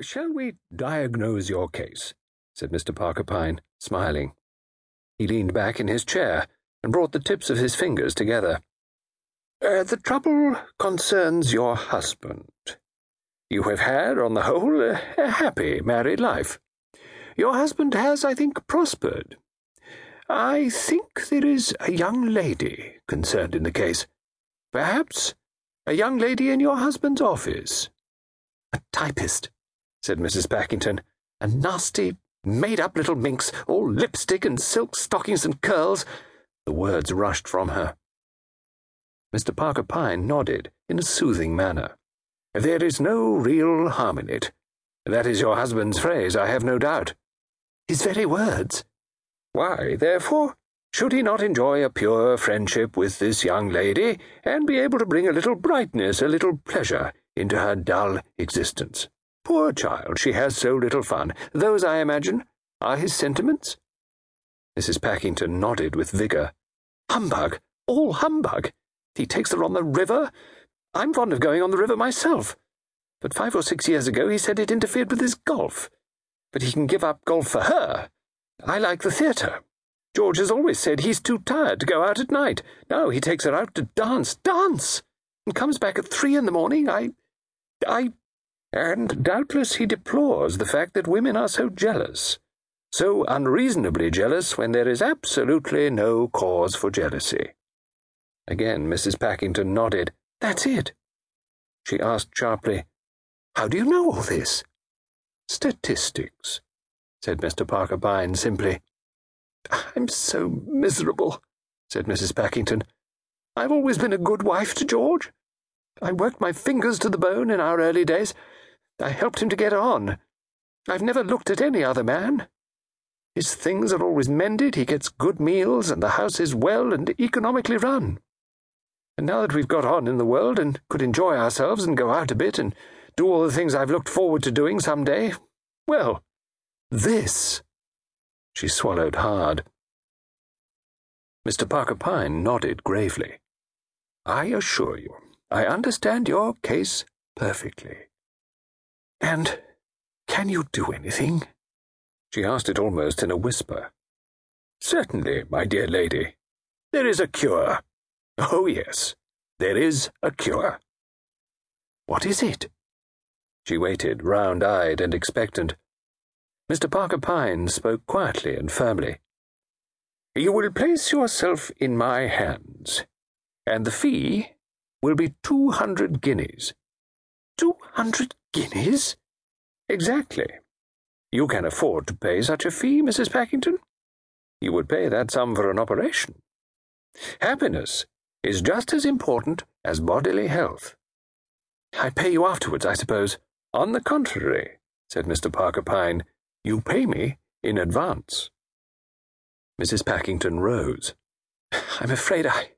Shall we diagnose your case? said Mr. Parker Pyne, smiling. He leaned back in his chair and brought the tips of his fingers together. Uh, the trouble concerns your husband. You have had, on the whole, a, a happy married life. Your husband has, I think, prospered. I think there is a young lady concerned in the case. Perhaps a young lady in your husband's office. A typist, said Mrs. Packington. A nasty, made up little minx, all lipstick and silk stockings and curls. The words rushed from her. Mr. Parker Pyne nodded in a soothing manner. There is no real harm in it. That is your husband's phrase, I have no doubt. His very words. Why, therefore, should he not enjoy a pure friendship with this young lady, and be able to bring a little brightness, a little pleasure, into her dull existence? Poor child, she has so little fun. Those, I imagine, are his sentiments? Mrs. Packington nodded with vigour. Humbug! All humbug! He takes her on the river. I'm fond of going on the river myself. But five or six years ago he said it interfered with his golf. But he can give up golf for her. I like the theatre. George has always said he's too tired to go out at night. Now he takes her out to dance, dance, and comes back at three in the morning. I. I. And doubtless he deplores the fact that women are so jealous. So unreasonably jealous when there is absolutely no cause for jealousy. Again, Mrs. Packington nodded. That's it. She asked sharply, How do you know all this? Statistics, said Mr. Parker Pyne simply. I'm so miserable, said Mrs. Packington. I've always been a good wife to George. I worked my fingers to the bone in our early days. I helped him to get on. I've never looked at any other man. His things are always mended, he gets good meals, and the house is well and economically run. And now that we've got on in the world and could enjoy ourselves and go out a bit and do all the things I've looked forward to doing some day, well, this. She swallowed hard. Mr. Parker Pyne nodded gravely. I assure you, I understand your case perfectly. And can you do anything? She asked it almost in a whisper. Certainly, my dear lady. There is a cure. Oh, yes, there is a cure. What is it? She waited, round eyed and expectant. Mr. Parker Pyne spoke quietly and firmly. You will place yourself in my hands, and the fee will be two hundred guineas. Two hundred guineas? Exactly. You can afford to pay such a fee, Mrs. Packington? You would pay that sum for an operation. Happiness is just as important as bodily health. I pay you afterwards, I suppose. On the contrary, said Mr. Parker Pyne, you pay me in advance. Mrs. Packington rose. I'm afraid I.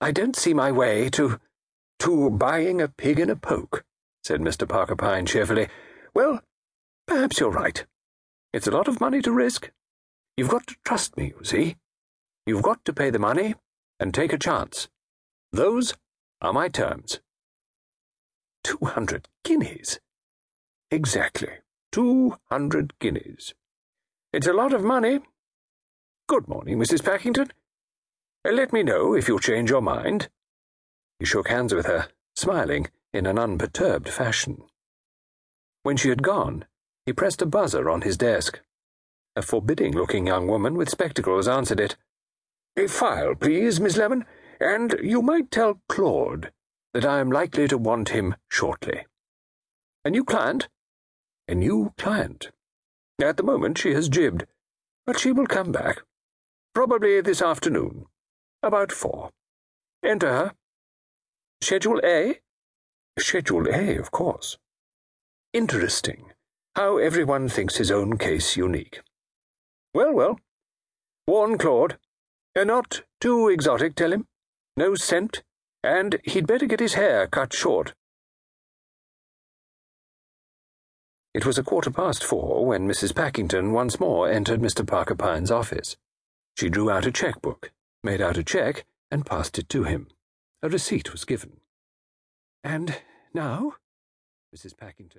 I don't see my way to. to buying a pig in a poke, said Mr. Parker Pyne cheerfully. Well, perhaps you're right. It's a lot of money to risk. You've got to trust me, you see. You've got to pay the money and take a chance. Those are my terms. Two hundred guineas? Exactly. Two hundred guineas. It's a lot of money. Good morning, Mrs. Packington. Let me know if you change your mind. He shook hands with her, smiling in an unperturbed fashion. When she had gone, he pressed a buzzer on his desk. A forbidding looking young woman with spectacles answered it. A file, please, Miss Lemon and you might tell Claude that I am likely to want him shortly. A new client? A new client. At the moment she has jibbed, but she will come back. Probably this afternoon. About four. Enter her. Schedule A? Schedule A, of course. Interesting. How everyone thinks his own case unique. Well, well. Warn Claude. Uh, not too exotic, tell him no scent, and he'd better get his hair cut short. It was a quarter past four when Mrs. Packington once more entered Mr. Parker Pyne's office. She drew out a checkbook, made out a check, and passed it to him. A receipt was given. And now? Mrs. Packington.